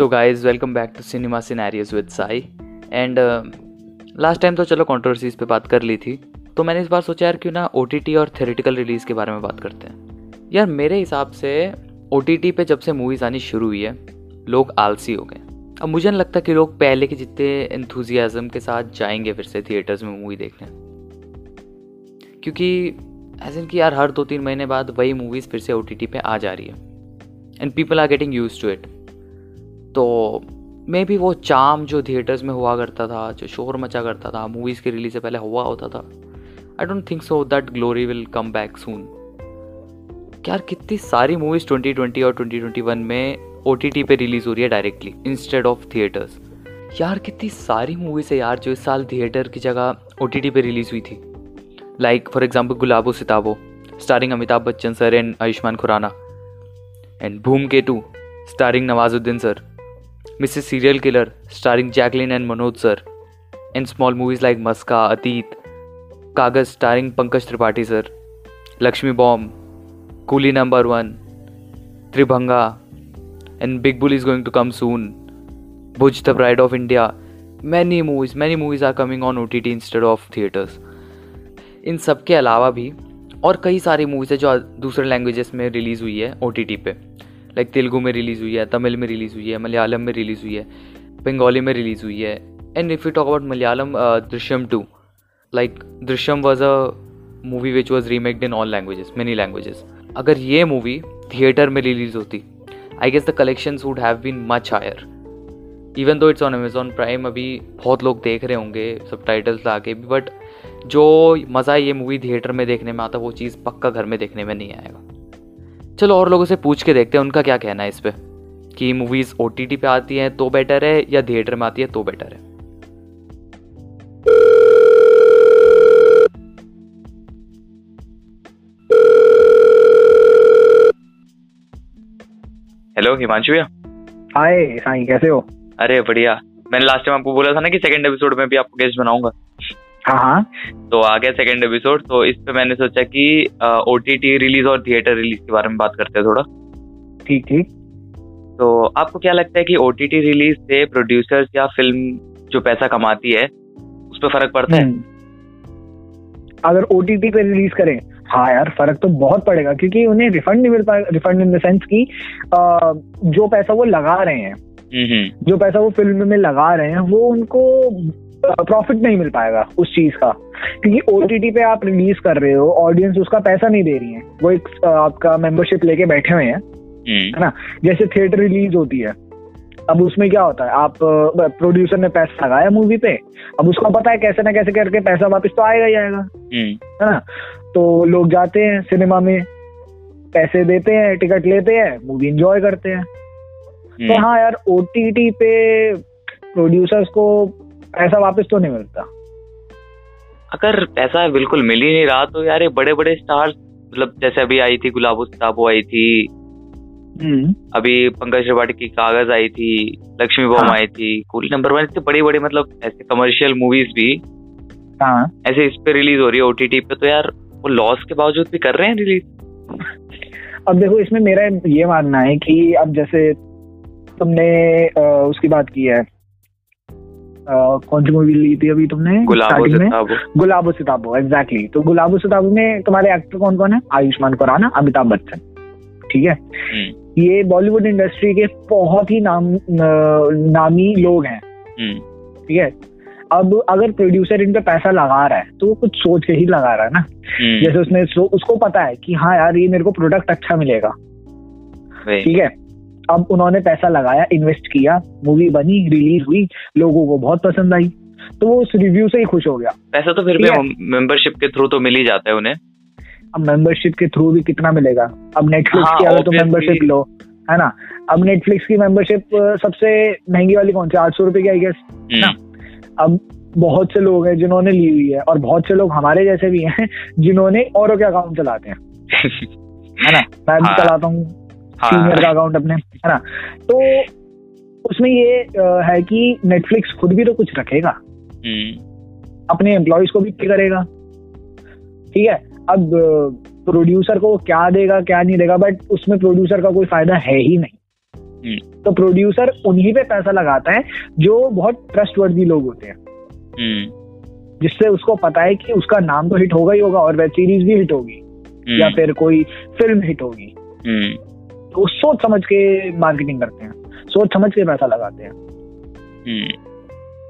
So guys welcome back to cinema scenarios with Sai and last time तो चलो controversies पे बात कर ली थी। तो मैंने इस बार सोचा यार क्यों ना ओटीटी और थेरेटिकल रिलीज़ के बारे में बात करते हैं। यार, मेरे हिसाब से ओटीटी पे जब से मूवीज़ आनी शुरू हुई है, लोग आलसी हो गए। अब मुझे नहीं लगता कि लोग पहले के जितने इंथुजियाज़म के साथ जाएँगे फिर से थिएटर्स में मूवी देखने। क्योंकि ऐसे कि यार, हर दो तीन महीने बाद वही मूवीज़ फिर से ओटीटी पे आ जा रही है। And people are getting used to it तो मे भी वो चाम जो थिएटर्स में हुआ करता था, जो शोर मचा करता था मूवीज़ के रिलीज़ से पहले हुआ होता था I don't think so that glory will come back soon यार कितनी सारी मूवीज़ 2020 और 2021 में ओ टी पे रिलीज़ हो रही है डायरेक्टली इंस्टेड ऑफ़ थिएटर्स यार कितनी सारी मूवीज़ है यार जो इस साल थिएटर की जगह ओ टी पे रिलीज़ हुई थी। Like for example Gulabo Sitabo starring Amitabh Bachchan sir and Ayushmann Khurrana and Ghoomketu starring Nawazuddin sir Mrs serial killer starring Jacqueline and Manoj sir in small movies like Maska Ateet Kaagaz starring Pankaj Tripathi sir Laxmi bomb Coolie number one Tribhanga and big bull is going to come soon Bhuj the pride of India many movies many movies are coming on O T T instead of theatres इन सब के अलावा भी और कई सारी movies है जो दूसरे लैंग्वेजेस में रिलीज़ हुई है ओ टी टी पे। लाइक तेलुगु में रिलीज़ हुई है तमिल में रिलीज़ हुई है मलयालम में रिलीज़ हुई है बंगाली में रिलीज़ हुई है. And if you talk about Malayalam Drishyam two like Drishyam was a movie which was remade in all languages many languages अगर ये मूवी थिएटर में रिलीज़ होती I guess the collection would have been much higher even though it's on Amazon Prime अभी बहुत लोग देख रहे होंगे सब टाइटल्स ला के भी बट जो मज़ा ये मूवी थिएटर में देखने में आता, वो चीज़ पक्का घर में देखने में नहीं आएगा. चलो और लोगों से पूछ के देखते हैं उनका क्या कहना है इस पर कि मूवीज़ ओ टी टी पे आती हैं तो बेटर है या थिएटर में आती है तो बेटर है? हेलो हिमांशु भैया। हाय साई कैसे हो? अरे बढ़िया। मैंने लास्ट टाइम आपको बोला था ना कि सेकंड एपिसोड में भी आपको गेस्ट बनाऊँगा। हाँ तो आ गया सेकेंड एपिसोड तो इस पे मैंने सोचा कि ओ टी रिलीज़ और थिएटर रिलीज़ के बारे में बात करते हैं थोड़ा ठीक ठीक तो आपको क्या लगता है कि ओ टी रिलीज़ से प्रोड्यूसर्स या फ़िल्म जो पैसा कमाती है उस पर फ़र्क पड़ता है हम्म। अगर ओ टी पे रिलीज़ करें हाँ यार फ़र्क तो बहुत पड़ेगा क्योंकि उन्हें रिफंड नहीं मिल पाएगा रिफंड इन द सेंस की जो पैसा वो लगा रहे हैं हम्म, हम्म। जो पैसा वो फ़िल्म में लगा रहे हैं वो उनको प्रॉफिट नहीं मिल पाएगा उस चीज़ का क्योंकि ओटीटी पे आप रिलीज़ कर रहे हो ऑडियंस उसका पैसा नहीं दे रही है वो एक आपका मेंबरशिप लेके बैठे हुए हैं हम्म। है ना जैसे थिएटर रिलीज़ होती है अब उसमें क्या होता है आप प्रोड्यूसर ने पैसा लगाया मूवी पे अब उसको पता है कैसे ना कैसे करके पैसा वापस तो आएगा ही आएगा हम्म। है ना तो लोग जाते हैं सिनेमा में पैसे देते हैं टिकट लेते हैं मूवी एंजॉय करते हैं तो हम्म। हाँ यार ओटीटी पे प्रोड्यूसर्स को पैसा वापस तो नहीं मिलता अगर पैसा बिल्कुल मिल ही नहीं रहा तो यार ये बड़े बड़े स्टार्स मतलब जैसे अभी आई थी गुलाबो सिताबो आई थी हम्म। अभी पंकज त्रिपाठी की कागज़ आई थी लक्ष्मी बॉम हाँ। आई थी कूल नंबर वन से बड़ी बड़ी मतलब ऐसे कमर्शियल मूवीज़ भी हाँ। ऐसे इस पे रिलीज़ हो रही है ओटीटी पे तो यार वो लॉस के बावजूद भी कर रहे हैं रिलीज़ अब देखो इसमें मेरा ये मानना है कि अब जैसे तुमने उसकी बात की है कौन सी मूवी ली थी अभी तुमने? गुलाबो सिताबो। एग्जैक्टली तो गुलाबो सिताबो में तुम्हारे एक्टर कौन कौन है? आयुष्मान खुराना अमिताभ बच्चन ठीक है? हम्म। ये बॉलीवुड इंडस्ट्री के बहुत ही नाम नामी लोग हैं। हम्म। ठीक है? अब अगर प्रोड्यूसर इन पे पैसा लगा रहा है तो वो कुछ सोच के ही लगा रहा है ना? हम्म। जैसे उसने उसको पता है कि हाँ यार ये मेरे को प्रोडक्ट अच्छा मिलेगा। ठीक है? अब उन्होंने पैसा लगाया इन्वेस्ट किया मूवी बनी रिलीज़ हुई लोगों को बहुत पसंद आई तो वो उस रिव्यू से ही खुश हो गया। पैसा तो फिर भी मेंबरशिप के थ्रू तो मिल ही जाता है उन्हें। अब मेंबरशिप के थ्रू भी कितना मिलेगा? अब नेटफ्लिक्स हाँ, की अगर तुम मेंबरशिप लो है ना? अब नेटफ्लिक्स की मेंबरशिप सबसे महँगी वाली कौन सी? आठ सौ रुपए की आई गेस ना? हम्म। अब बहुत से लोग हैं जिन्होंने ली हुई है और बहुत से लोग हमारे जैसे भी हैं जिन्होंने औरों के अकाउंट चलाते हैं। है ना? मैं भी हाँ। चलाता हूँ। सीनियर हाँ। का अकाउंट अपने है ना तो उसमें ये है कि नेटफ्लिक्स खुद भी तो कुछ रखेगा हम्म। अपने एम्प्लॉयज़ को भी पे करेगा ठीक है अब प्रोड्यूसर को क्या देगा क्या नहीं देगा बट उसमें प्रोड्यूसर का कोई फ़ायदा है ही नहीं हम्म। तो प्रोड्यूसर उन्हीं पे पैसा लगाता है जो बहुत ट्रस्टवर्दी लोग होते हैं हम्म। जिससे उसको पता है कि उसका नाम तो हिट होगा ही होगा और वेब सीरीज़ भी हिट होगी या। फिर कोई फ़िल्म हिट होगी तो सोच समझ के मार्केटिंग करते हैं। सोच समझ के पैसा लगाते हैं।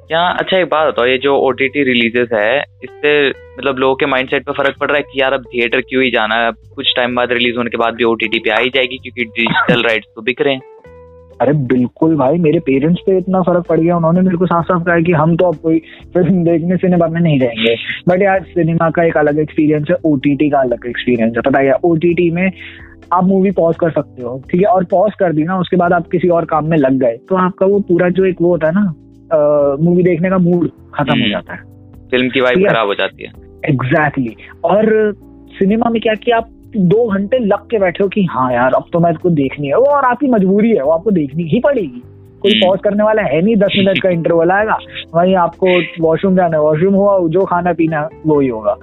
क्या अच्छा एक बात बताओ ये जो ओ टी टी रिलीजेस है इससे मतलब लोगों के माइंडसेट पे फ़र्क पड़ रहा है कि यार अब थिएटर क्यों ही जाना है? कुछ टाइम बाद रिलीज़ होने के बाद भी ओ टी टी पे आ ही जाएगी क्योंकि डिजिटल राइट्स तो बिक रहे हैं। अरे बिल्कुल भाई मेरे पेरेंट्स पे इतना फ़र्क पड़ गया। उन्होंने मेरे को साफ़ साफ़ कहा कि हम तो अब कोई फ़िल्म देखने सिनेमा में नहीं जाएँगे। बट यार सिनेमा का एक अलग एक्सपीरियंस है ओटीटी का अलग एक्सपीरियंस है। पता है ओटीटी में आप मूवी पॉज कर सकते हो ठीक है और पॉज कर दी ना उसके बाद आप किसी और काम में लग गए तो आपका वो पूरा जो एक वो होता है ना मूवी देखने का मूड खत्म हो हम्म। जाता है फ़िल्म की वाइब खराब हो जाती है एग्जैक्टली exactly. और सिनेमा में क्या कि आप दो घंटे लग के बैठे हो कि हाँ यार अब तो मैं इसको देखनी है वो और आपकी मजबूरी है वो आपको देखनी ही पड़ेगी कोई पॉज हम्म। करने वाला है नहीं दस मिनट का इंटरवल आएगा वहीं आपको वॉशरूम जाना है वॉशरूम हुआ जो खाना पीना वो ही होगा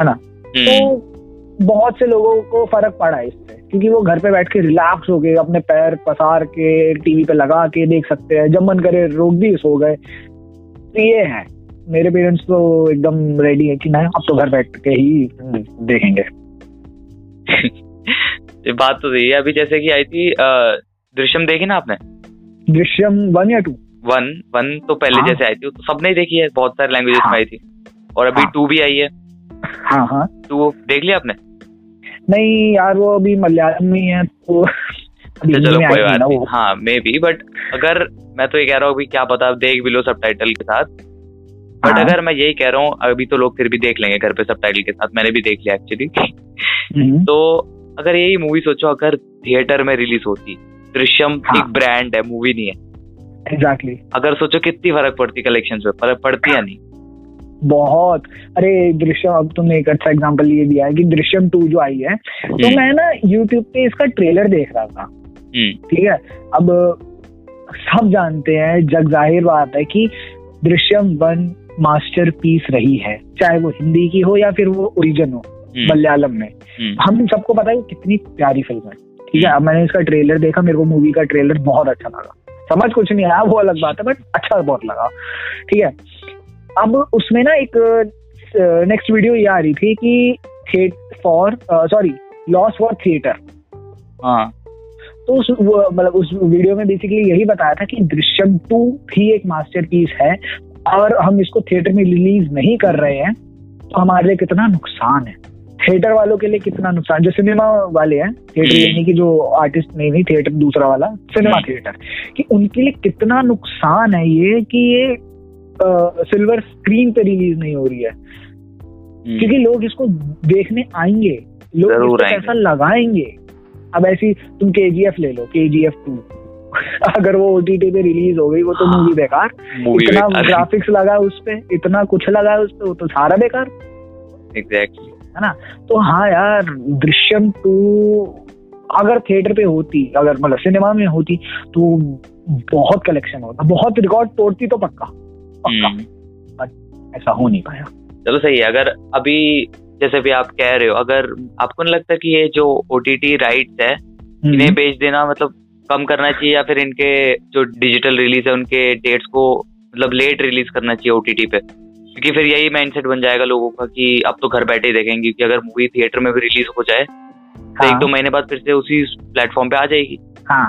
है ना तो हम्म। बहुत से लोगों को फ़र्क पड़ा है इससे क्योंकि वो घर पे बैठ के रिलैक्स हो गए अपने पैर पसार के टीवी पे लगा के देख सकते हैं जब मन करे रोक दिए सो गए। तो ये है। मेरे पेरेंट्स तो एकदम रेडी है कि नहीं अब तो घर बैठ के ही देखेंगे। ये बात तो सही है। अभी जैसे कि आई थी दृश्यम देखी ना आपने? दृश्यम वन या टू? वन वन तो पहले हाँ? जैसे आई थी तो सबने देखी है बहुत सारे लैंग्वेजेस हाँ? में आई थी। और अभी टू हाँ? भी आई है। हाँ हाँ। टू देख लिया आपने? नहीं यार वो अभी मलयालम में है तो अच्छा, चलो कोई बात नहीं हाँ मे बी बट अगर मैं तो ये कह रहा हूँ क्या पता देख भी लो सब के साथ बट हाँ। अगर मैं यही कह रहा हूँ अभी तो लोग फिर भी देख लेंगे घर पे सब के साथ मैंने भी देख लिया एक्चुअली हम्म। तो अगर यही मूवी सोचो अगर थिएटर में रिलीज़ होती दृश्यम हाँ. एक ब्रांड है मूवी नहीं है एग्जैक्टली exactly. अगर सोचो कितनी फ़र्क पड़ती कलेक्शन पे फ़र्क पड़ती या नहीं बहुत अरे दृश्यम अब तुमने एक अच्छा एग्ज़ाम्पल ये दिया है कि दृश्यम टू जो आई है तो हम्म। मैं ना यूट्यूब पे इसका ट्रेलर देख रहा था। हम्म। ठीक है? अब सब जानते हैं जग ज़ाहिर बात है कि दृश्यम वन मास्टर पीस रही है चाहे वो हिंदी की हो या फिर वो ओरिजिन हो हम्म। मलयालम में। हम सबको पता है कितनी प्यारी फ़िल्म है। ठीक है? अब मैंने इसका ट्रेलर देखा मेरे को मूवी का ट्रेलर बहुत अच्छा लगा। समझ कुछ नहीं आया वो अलग बात है बट अच्छा बहुत लगा। ठीक है? अब उसमें ना एक नेक्स्ट वीडियो ये आ रही थी कि for sorry loss for theatre हाँ तो उस मतलब उस वीडियो में बेसिकली यही बताया था कि दृश्यम टू भी एक मास्टरपीस है और हम इसको थिएटर में रिलीज़ नहीं कर रहे हैं तो हमारे लिए कितना नुकसान है थिएटर वालों के लिए कितना नुकसान जो सिनेमा वाले हैं थिएटर। यानी कि जो आर्टिस्ट नहीं नहीं थिएटर दूसरा वाला सिनेमा थिएटर। कि उनके लिए कितना नुकसान है ये कि ये सिल्वर स्क्रीन पे रिलीज़ नहीं हो रही है। हम्म। क्योंकि लोग इसको देखने आएँगे। लोग पैसा लगाएँगे। अब ऐसी तुम केजीएफ ले लो के जी एफ़ टू अगर वो ओटीटी पे रिलीज़ हो गई वो तो मूवी हाँ। बेकार। इतना ग्राफिक्स लगा उस पे इतना कुछ लगा उस पे वो तो सारा बेकार। एग्जैक्टली है ना? तो हाँ यार दृश्यम टू अगर थिएटर पे होती अगर मतलब सिनेमा में होती तो बहुत कलेक्शन होता। बहुत रिकॉर्ड तोड़ती तो पक्का। पक्का हम्म। ऐसा हो नहीं पाया चलो सही है अगर अभी जैसे भी आप कह रहे हो अगर आपको नहीं लगता कि ये जो ओ टी टी राइट है हम्म। इन्हें बेच देना मतलब कम करना चाहिए या फिर इनके जो डिजिटल रिलीज़ है उनके डेट्स को मतलब लेट रिलीज़ करना चाहिए ओ टी टी पे क्योंकि फिर यही माइंडसेट बन जाएगा लोगों का कि अब तो घर बैठे ही देखेंगे क्योंकि अगर मूवी थिएटर में भी रिलीज़ हो जाए हाँ। तो हाँ. एक दो महीने बाद फिर से उसी प्लेटफॉर्म पे आ जाएगी हाँ.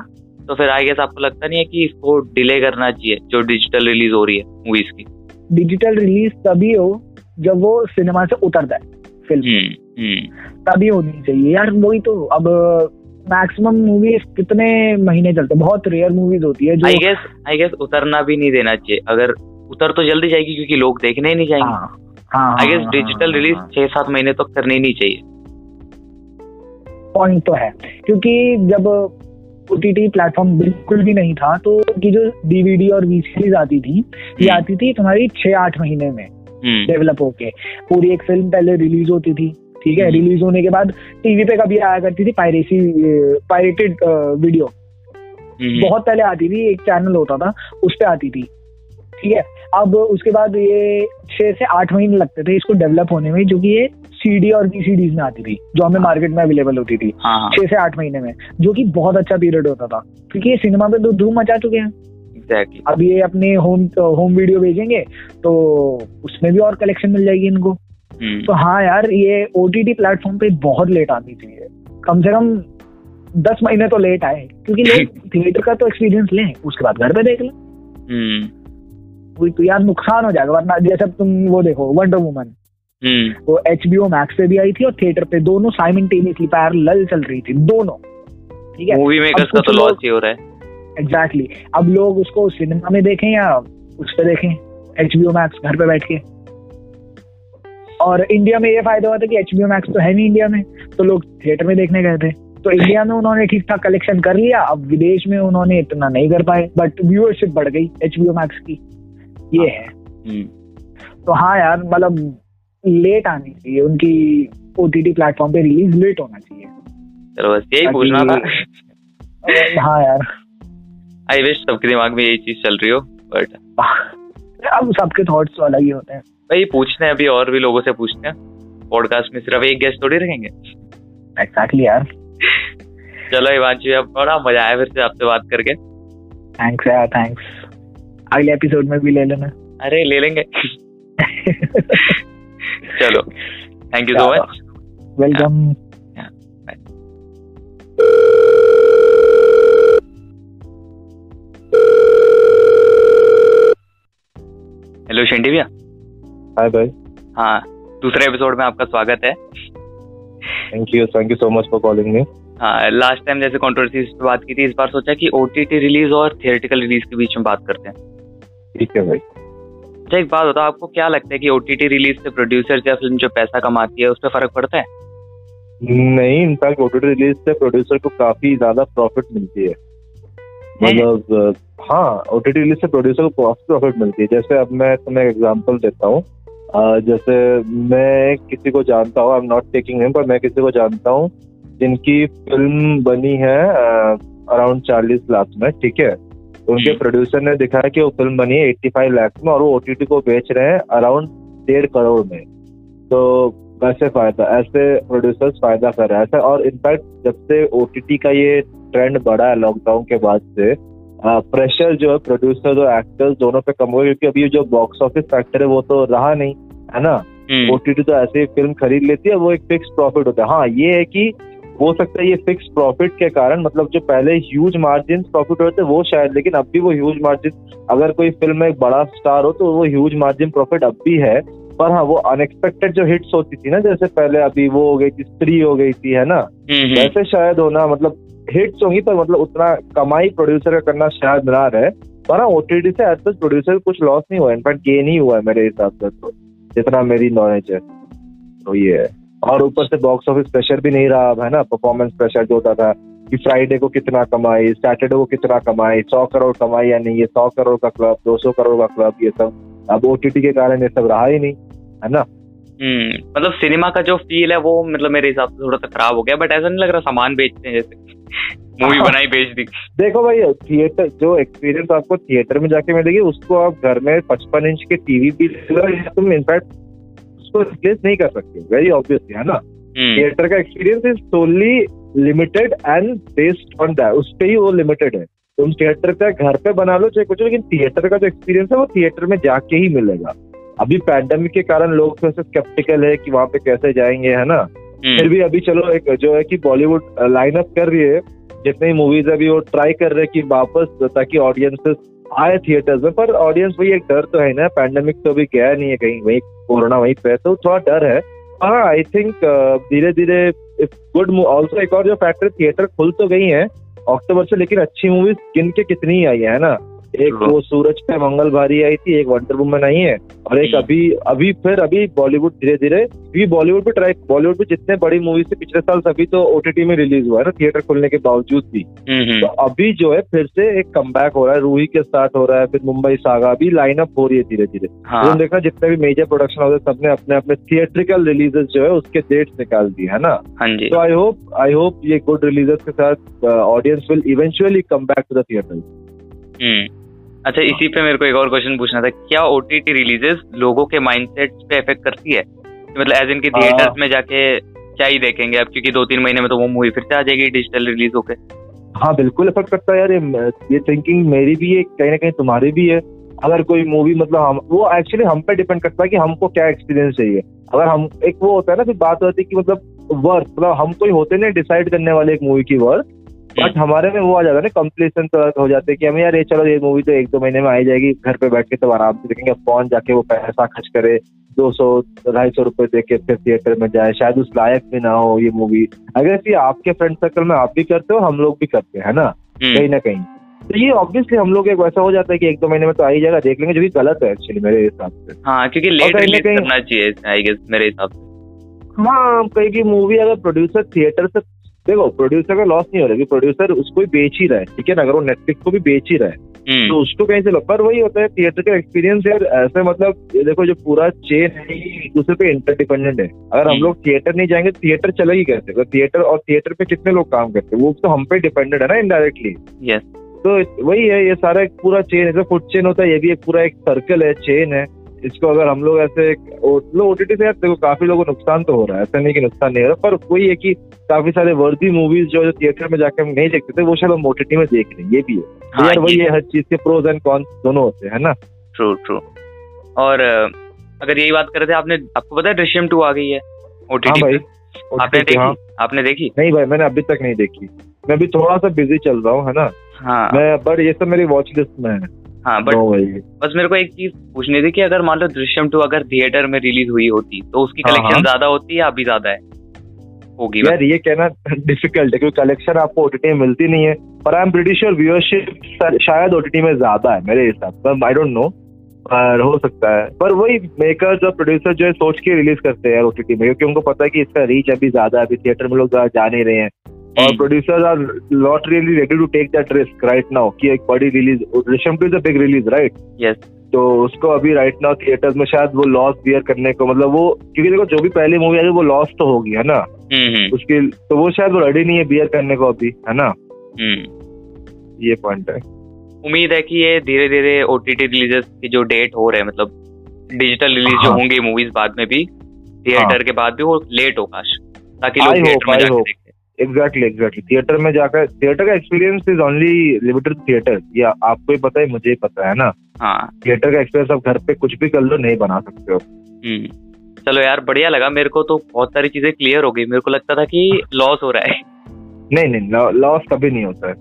तो फिर आई गेस आपको लगता नहीं है कि इसको डिले करना चाहिए जो डिजिटल रिलीज़ हो रही है मूवीज़ की? डिजिटल रिलीज़ तभी हो जब वो सिनेमा से उतर जाए फ़िल्म हम्म, हम्म। तभी होनी चाहिए। यार वही तो अब मैक्सिमम मूवीज़ कितने महीने चलते बहुत रेयर मूवीज़ होती है जो आई गेस आई गेस उतरना भी नहीं देना चाहिए। अगर उतर तो जल्दी जाएगी क्योंकि लोग देखने ही नहीं जाएँगे। आई गेस डिजिटल रिलीज़ छह सात महीने तक तो करनी नहीं चाहिए। पॉइंट तो है। क्योंकि जब ओटीटी प्लेटफॉर्म बिल्कुल भी नहीं था तो की जो डीवीडी और वी सीरीज़ आती थी ये हम्म। आती थी तुम्हारी छह आठ महीने में डेवलप हम्म। होके पूरी एक फ़िल्म पहले रिलीज़ होती थी ठीक है रिलीज़ हम्म। होने के बाद टीवी पे कभी आया करती थी पायरेसी पायरेटेड वीडियो बहुत पहले आती थी एक चैनल होता था उस पर आती थी ठीक है अब उसके बाद ये छह से आठ महीने लगते थे इसको डेवलप होने में जो कि ये सीडी और वीसीडीज में आती थी जो हमें मार्केट में अवेलेबल होती थी हाँ, हाँ. छह से आठ महीने में जो कि बहुत अच्छा पीरियड होता था क्योंकि ये सिनेमा पे तो धूम मचा चुके हैं exactly. अब ये अपने होम होम वीडियो भेजेंगे तो उसमें भी और कलेक्शन मिल जाएगी इनको हम्म। तो हाँ यार ये ओ टी टी प्लेटफॉर्म पे बहुत लेट आती थी कम से कम दस महीने तो लेट आए क्योंकि लोग थिएटर का तो एक्सपीरियंस लें उसके बाद घर पे देख लें हम्म। तो यार नुकसान हो जाएगा वरना जैसे तुम वो देखो वंडर वुमन वो एच बी ओ मैक्स पे भी आई थी और थिएटर पे दोनों साइमल्टेनियसली पैर लल चल रही थी दोनों। ठीक है? मूवी मेकर्स का तो लॉस ही हो रहा है। Exactly exactly. अब लोग उसको सिनेमा में देखें या उस पर देखें? एच बी ओ मैक्स घर पे बैठ के। और इंडिया में ये फ़ायदा हुआ था कि एच बी ओ मैक्स तो है नहीं इंडिया में तो लोग थिएटर में देखने गए थे। तो इंडिया में उन्होंने ठीक ठाक कलेक्शन कर लिया अब विदेश में उन्होंने इतना नहीं कर पाए बट व्यूअरशिप बढ़ गई एच बी ओ मैक्स की। ये है। हम्म। तो हाँ यार मतलब लेट आनी चाहिए उनकी ओ टी टी प्लेटफॉर्म पे रिलीज़ लेट होना चाहिए। चलो बस यही पूछना था। हाँ यार। आई विश सबके दिमाग में यही चीज़ चल रही हो बट अब सबके थॉट्स तो अलग ही होते हैं। भाई पूछते हैं अभी और भी लोगों से पूछते हैं। पॉडकास्ट में सिर्फ़ एक गेस्ट थोड़ी रखेंगे एक्जैक्टली यार। चलो हिमांशु अब बड़ा मज़ा आया फिर से आपसे बात करके। थैंक्स यार थैंक्स अगले एपिसोड में भी ले लेना। अरे ले लेंगे। चलो thank you so much welcome hello Shendi भैया हाय भाई हाँ दूसरे एपिसोड में आपका स्वागत है. Thank you thank you so much for calling me हाँ लास्ट टाइम जैसे कंट्रोवर्सी पे बात की थी इस बार सोचा कि ओटीटी रिलीज़ और थिएटिकल रिलीज़ के बीच में बात करते हैं. ठीक है भाई अच्छा एक बात होता आपको क्या लगता है कि ओटीटी रिलीज़ से प्रोड्यूसर या फ़िल्म जो पैसा कमाती है उस पर फ़र्क पड़ता है? नहीं इनफैक्ट ओटीटी रिलीज़ से प्रोड्यूसर को काफ़ी ज़्यादा प्रॉफिट मिलती है। मतलब हाँ ओटीटी रिलीज़ से प्रोड्यूसर को काफ़ी प्रॉफिट मिलती है। जैसे अब मैं तुम्हें एग्जांपल देता हूँ। जैसे मैं किसी को जानता हूँ I am not taking him पर मैं किसी को जानता हूँ जिनकी फ़िल्म बनी है अराउंड चालीस लाख में ठीक है? उनके प्रोड्यूसर। ने दिखाया कि वो फ़िल्म बनी है एट्टी फाइव लैक्स में और वो ओटीटी को बेच रहे हैं अराउंड डेढ़ करोड़ में। तो वैसे फ़ायदा? ऐसे प्रोड्यूसर्स फ़ायदा कर रहे हैं। और इनफैक्ट जब से ओटीटी का ये ट्रेंड बढ़ा है लॉकडाउन के बाद से प्रेशर जो है प्रोड्यूसर और एक्टर्स दोनों पे कम हुआ क्योंकि अभी जो बॉक्स ऑफ़िस फैक्टर है वो तो रहा नहीं है ना? ओटीटी हम्म। तो ऐसे ही फ़िल्म खरीद लेती है वो एक फिक्स प्रॉफिट होता है। हाँ ये है कि हो सकता है ये फिक्स प्रॉफिट के कारण मतलब जो पहले ह्यूज मार्जिन प्रॉफिट होते वो शायद लेकिन अब भी वो ह्यूज मार्जिन अगर कोई फ़िल्म में एक बड़ा स्टार हो तो वो ह्यूज मार्जिन प्रॉफिट अब भी है। पर हाँ वो अनएक्सपेक्टेड जो हिट्स होती थी ना जैसे पहले अभी वो हो गई थी स्त्री हो गई थी है ना? हम्म, हम्म। वैसे शायद होना मतलब हिट्स होंगी पर मतलब उतना कमाई प्रोड्यूसर का करना शायद ना रहे। पर हाँ ओटीटी से एज प्रोड्यूसर कुछ लॉस नहीं हुआ इनफैक्ट गेन ही हुआ है मेरे हिसाब से तो जितना मेरी नॉलेज है। तो ये है। और ऊपर से बॉक्स ऑफ़िस प्रेशर भी नहीं रहा है ना? परफॉर्मेंस प्रेशर जो होता था कि फ्राइडे को कितना कमाई सैटरडे को कितना कमाई सौ करोड़ कमाई या नहीं ये सौ करोड़ का क्लब दो सौ करोड़ का क्लब ये सब। अब ओटीटी के कारण ये सब रहा ही नहीं है ना? हम्म मतलब सिनेमा का जो फील है वो मतलब मेरे हिसाब से थोड़ा सा खराब हो गया बट ऐसा नहीं लग रहा सामान बेचते हैं जैसे। मूवी। बनाई बेच दी। देखो भाई थिएटर जो एक्सपीरियंस आपको थिएटर में जाके मिलेगी उसको आप घर में पचपन इंच के टीवी भी तुम इनफैक्ट उसको रिप्लेस नहीं कर सकते। वेरी ऑब्वियसली है ना? थिएटर हम्म। का experience is solely limited and based on that उस पर ही वो लिमिटेड है। तुम थिएटर का घर पे बना लो चाहे कुछ लेकिन थिएटर का जो एक्सपीरियंस है वो थिएटर में जाके ही मिलेगा। अभी पैंडेमिक के कारण लोग थोड़े से स्केप्टिकल है कि वहाँ पे कैसे जाएँगे है ना? हम्म। फिर भी अभी चलो एक जो है कि बॉलीवुड लाइन अप कर रही है। जितनी मूवीज़ अभी वो ट्राई कर रहे हैं कि वापस ताकि ऑडियंसेस आए थिएटर्स में, पर ऑडियंस वही एक डर तो है ना। पैंडेमिक तो अभी गया नहीं है कहीं, वही कोरोना वहीं पे तो थोड़ा डर है। हाँ आई थिंक धीरे धीरे गुड ऑल्सो एक और जो फैक्टर थिएटर खुल तो गई है अक्टूबर से, लेकिन अच्छी मूवीज़ किन के कितनी आई है ना? एक वो सूरज पे मंगल भारी आई थी एक वंडर वुमन आई है और एक हम्म। अभी अभी फिर अभी बॉलीवुड धीरे धीरे भी बॉलीवुड भी ट्राई बॉलीवुड में जितने बड़ी मूवी से पिछले साल सभी तो ओटीटी में रिलीज़ हुआ है ना थिएटर खुलने के बावजूद भी। हम्म, तो अभी जो है फिर से एक कम हो रहा है रूही के साथ हो रहा है फिर मुंबई सागा अभी लाइनअप हो रही है धीरे धीरे हाँ। देखना जितने भी मेजर प्रोडक्शन होते हैं सबने अपने अपने थिएट्रिकल रिलीजेस जो है उसके डेट्स निकाल दी है ना? हाँ तो आई होप आई होप ये गुड रिलीजेस के साथ audience will eventually come back to the theatre अच्छा इसी पे मेरे को एक और क्वेश्चन पूछना था। क्या ओ टी टी रिलीजेस लोगों के माइंडसेट पे इफ़ेक्ट करती है? मतलब एज इनके थिएटर्स में जाके क्या ही देखेंगे अब क्योंकि दो तीन महीने में तो वो मूवी फिर से आ जाएगी डिजिटल रिलीज़ होके। हाँ बिल्कुल इफ़ेक्ट करता है यार ये थिंकिंग मेरी भी है कहीं ना कहीं तुम्हारी भी है। अगर कोई मूवी मतलब हम वो एक्चुअली हम पे डिपेंड करता है कि हमको क्या एक्सपीरियंस चाहिए। अगर हम एक वो होता है ना फिर बात होती है कि मतलब वर्थ मतलब हम कोई होते नहीं डिसाइड करने वाले एक मूवी की वर्थ बट हमारे में वो आ जाता है ना कम्प्लीसन तो हो जाते हैं कि हमें यार ये चलो ये मूवी तो एक दो महीने में आ जाएगी घर पे बैठ के तो आराम से देखेंगे कौन जाके वो पैसा खर्च करे दो सौ ढाई सौ रुपए दे के फिर थिएटर में जाए शायद उस लायक भी ना हो ये मूवी अगर ये आपके फ्रेंड सर्कल में आप भी करते हो हम लोग भी करते हैं ना? हम्म। कहीं ना कहीं। तो ये ऑब्वियसली हम लोग एक वैसा हो जाता है कि एक दो महीने में तो आई जाएगा देख लेंगे जो भी गलत है एक्चुअली मेरे हिसाब से। हाँ क्योंकि लेट रिलीज़ करना चाहिए आई गेस मेरे हिसाब से। हाँ कहीं की मूवी अगर प्रोड्यूसर थिएटर से देखो प्रोड्यूसर का लॉस नहीं हो रहा है प्रोड्यूसर उसको भी बेच ही रहा है ठीक है ना? अगर वो नेटफ्लिक्स को भी बेच ही रहा है हम्म। तो उसको कहीं से पर वही होता है थिएटर का एक्सपीरियंस यार ऐसे मतलब ये देखो जो पूरा चेन है दूसरे पे इंटरडिपेंडेंट है। अगर हम हम्म। लोग थिएटर नहीं जाएँगे थिएटर चलेगी कैसे? तो थिएटर और थिएटर पे कितने लोग काम करते हैं? वो तो हम पे डिपेंडेंट है ना इनडायरेक्टली तो वही है ये सारा एक पूरा चेन है फुट चेन होता है ये भी एक पूरा एक सर्कल है चेन है। इसको अगर हम लोग ऐसे ओ टी से यार देखो काफ़ी लोगों को नुकसान तो हो रहा है ऐसा नहीं कि नुकसान नहीं हो रहा पर वही है कि काफ़ी सारे वर्दी मूवीज़ जो थिएटर में जाकर हम नहीं देखते थे वो शायद हम ओटीटी में देख रहे हैं ये भी है। तो हाँ, यार वही है हर चीज़ के प्रोज एंड कॉन्स दोनों होते हैं ना? ट्रू ट्रू और अगर यही बात कर रहे थे आपने आपको पता है दृश्यम टू आ गई है ओटीटी हाँ भाई आपने देखी? हाँ। आपने देखी? नहीं भाई मैंने अभी तक नहीं देखी। मैं अभी थोड़ा सा बिज़ी चल रहा हूँ है ना? हाँ। मैं बट ये सब मेरी वॉच लिस्ट में है। हाँ बट बस मेरे को एक चीज़ पूछनी थी कि अगर मान लो दृश्यम टू अगर थिएटर में रिलीज़ हुई होती तो उसकी कलेक्शन हाँ, हाँ। ज़्यादा होती या अभी ज़्यादा है? होगी यार ये कहना डिफ़िकल्ट है क्योंकि कलेक्शन आपको ओटीटी में मिलती नहीं है पर I am pretty sure viewership शायद ओटीटी में ज़्यादा है मेरे हिसाब से। आई डोंट नो पर हो सकता है। पर वही मेकर जो प्रोड्यूसर जो है सोच के रिलीज़ करते हैं ओटीटी में क्योंकि उनको पता है कि इसका रीच अभी ज़्यादा है अभी थिएटर में लोग जा नहीं रहे हैं। और producers are not really ready to take that risk right now कि एक बड़ी release Drishyam two is a big release right yes तो उसको अभी राइट नाउ थिएटर्स में शायद वो लॉस बियर करने को मतलब वो क्योंकि देखो जो भी पहली मूवी आई वो लॉस तो होगी है ना? हम्म, हम्म। उसकी तो वो शायद वो रेडी नहीं है बियर करने को अभी है ना? हम्म। ये पॉइंट है। उम्मीद है कि ये धीरे धीरे ओटीटी रिलीजेस की जो डेट हो रहे हैं मतलब डिजिटल रिलीज़ जो हाँ। होंगे मूवीज़ बाद में भी थिएटर हाँ। के बाद भी वो लेट हो काश। ताकि लोग थिएटर में जाके देखें। एग्जैक्टली एग्जैक्टली थिएटर में जाकर थिएटर का experience is only limited theatre ये आपको ही पता है मुझे ही पता है ना? हाँ। थिएटर का एक्सपीरियंस आप घर पे कुछ भी कर लो नहीं बना सकते हो। हम्म। चलो यार बढ़िया लगा मेरे को तो बहुत सारी चीज़ें क्लियर हो गई। मेरे को लगता था कि लॉस हो रहा है। नहीं नहीं लॉस कभी नहीं होता है।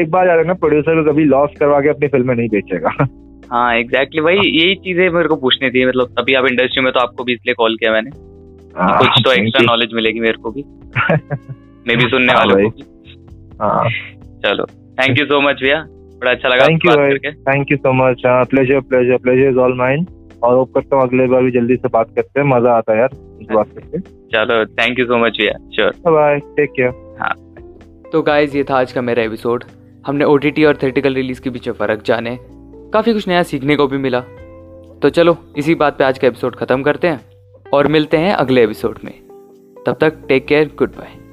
एक बार यार ना प्रोड्यूसर को कभी लॉस करवा के अपनी फ़िल्में नहीं बेचेगा। हाँ एग्जैक्टली exactly, वही यही चीज़ें मेरे को पूछनी थी। मतलब तभी आप इंडस्ट्री में तो आपको भी इसलिए कॉल किया मैंने। हाँ, कुछ तो एक्स्ट्रा नॉलेज मिलेगी मेरे को भी। मे भी सुनने हाँ वालों को हाँ। चलो थैंक यू सो मच भैया। बड़ा अच्छा लगा thank you thank you so much pleasure pleasure pleasure is all mine और होप करता हूँ अगले बार भी जल्दी से बात करते हैं। मज़ा आता है यार बात करके चलो थैंक यू सो मच भैया। श्योर बाय टेक केयर हाँ। तो गाइज़ ये था आज का मेरा एपिसोड हमने ओ और थिएटिकल रिलीज़ के बीच फ़र्क जाने। काफ़ी कुछ नया सीखने को भी मिला। तो चलो इसी बात पे आज का एपिसोड ख़त्म करते हैं। और मिलते हैं अगले एपिसोड में। तब तक टेक केयर गुड बाय